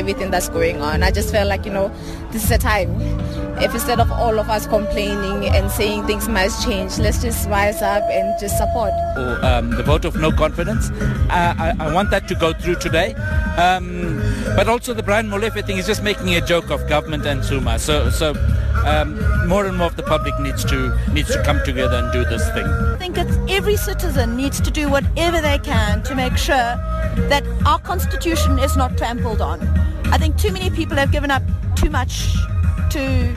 everything that's going on. I just felt like, you know, this is a time. If instead of all of us complaining and saying things must change, let's just rise up and just support. Or, um, the vote of no confidence. Uh, I, I, want that to go through today. Um, but also the Brian Molefe thing is just making a joke of government and Zuma. So, so um, more and more of the public needs to needs to come together and do this thing. I think it's every citizen needs to do whatever they can to make sure that our constitution is not trampled on. I think too many people have given up too much to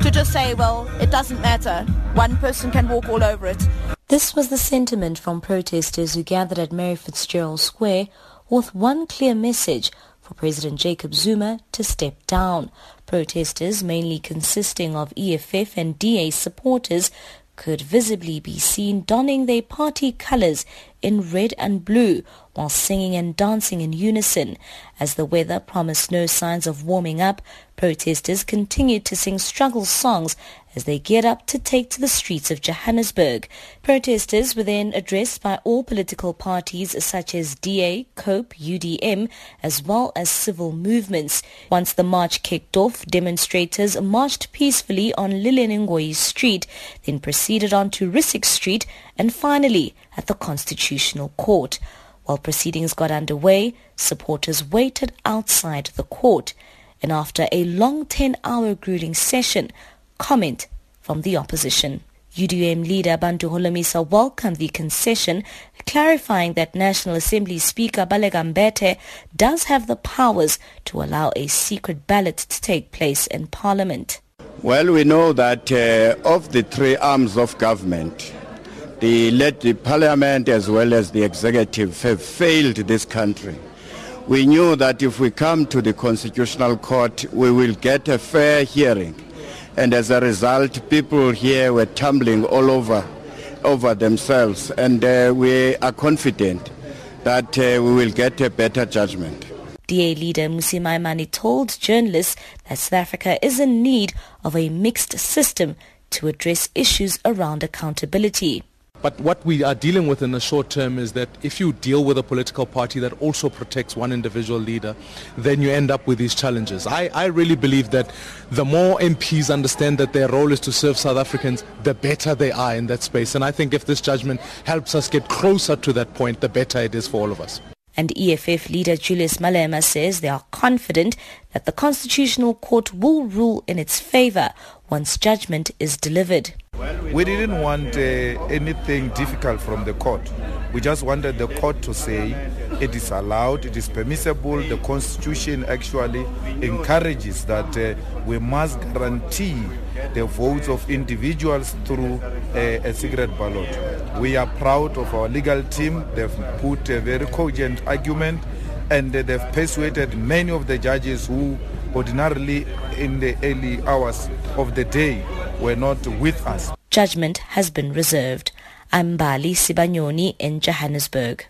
to just say, well, it doesn't matter. One person can walk all over it. This was the sentiment from protesters who gathered at Mary Fitzgerald Square with one clear message for President Jacob Zuma to step down. Protesters, mainly consisting of EFF and DA supporters, could visibly be seen donning their party colors in red and blue while singing and dancing in unison. As the weather promised no signs of warming up, protesters continued to sing struggle songs as they geared up to take to the streets of Johannesburg. Protesters were then addressed by all political parties such as DA, COPE, UDM, as well as civil movements. Once the march kicked off, demonstrators marched peacefully on Lilian Ngoyi Street, then proceeded on to Rissik Street and finally at the Constitutional Court. While proceedings got underway, supporters waited outside the court. And after a long 10-hour grueling session, comment from the opposition. UDM leader Bantu Holomisa welcomed the concession, clarifying that National Assembly Speaker Baleka Mbete does have the powers to allow a secret ballot to take place in Parliament. Well, we know that uh, of the three arms of government, the, the parliament as well as the executive have failed this country. We knew that if we come to the constitutional court, we will get a fair hearing. And as a result, people here were tumbling all over, over themselves. And uh, we are confident that uh, we will get a better judgment. DA leader Mmusi Maimane told journalists that South Africa is in need of a mixed system to address issues around accountability. But what we are dealing with in the short term is that if you deal with a political party that also protects one individual leader, then you end up with these challenges. I, I really believe that the more MPs understand that their role is to serve South Africans, the better they are in that space. And I think if this judgment helps us get closer to that point, the better it is for all of us. And EFF leader Julius Malema says they are confident that the Constitutional Court will rule in its favor once judgment is delivered. We didn't want uh, anything difficult from the court. We just wanted the court to say it is allowed, it is permissible. The constitution actually encourages that uh, we must guarantee the votes of individuals through uh, a secret ballot. We are proud of our legal team. They've put a very cogent argument and they've persuaded many of the judges who ordinarily in the early hours of the day were not with us. Judgment has been reserved. I'm Bali Sibanyoni in Johannesburg.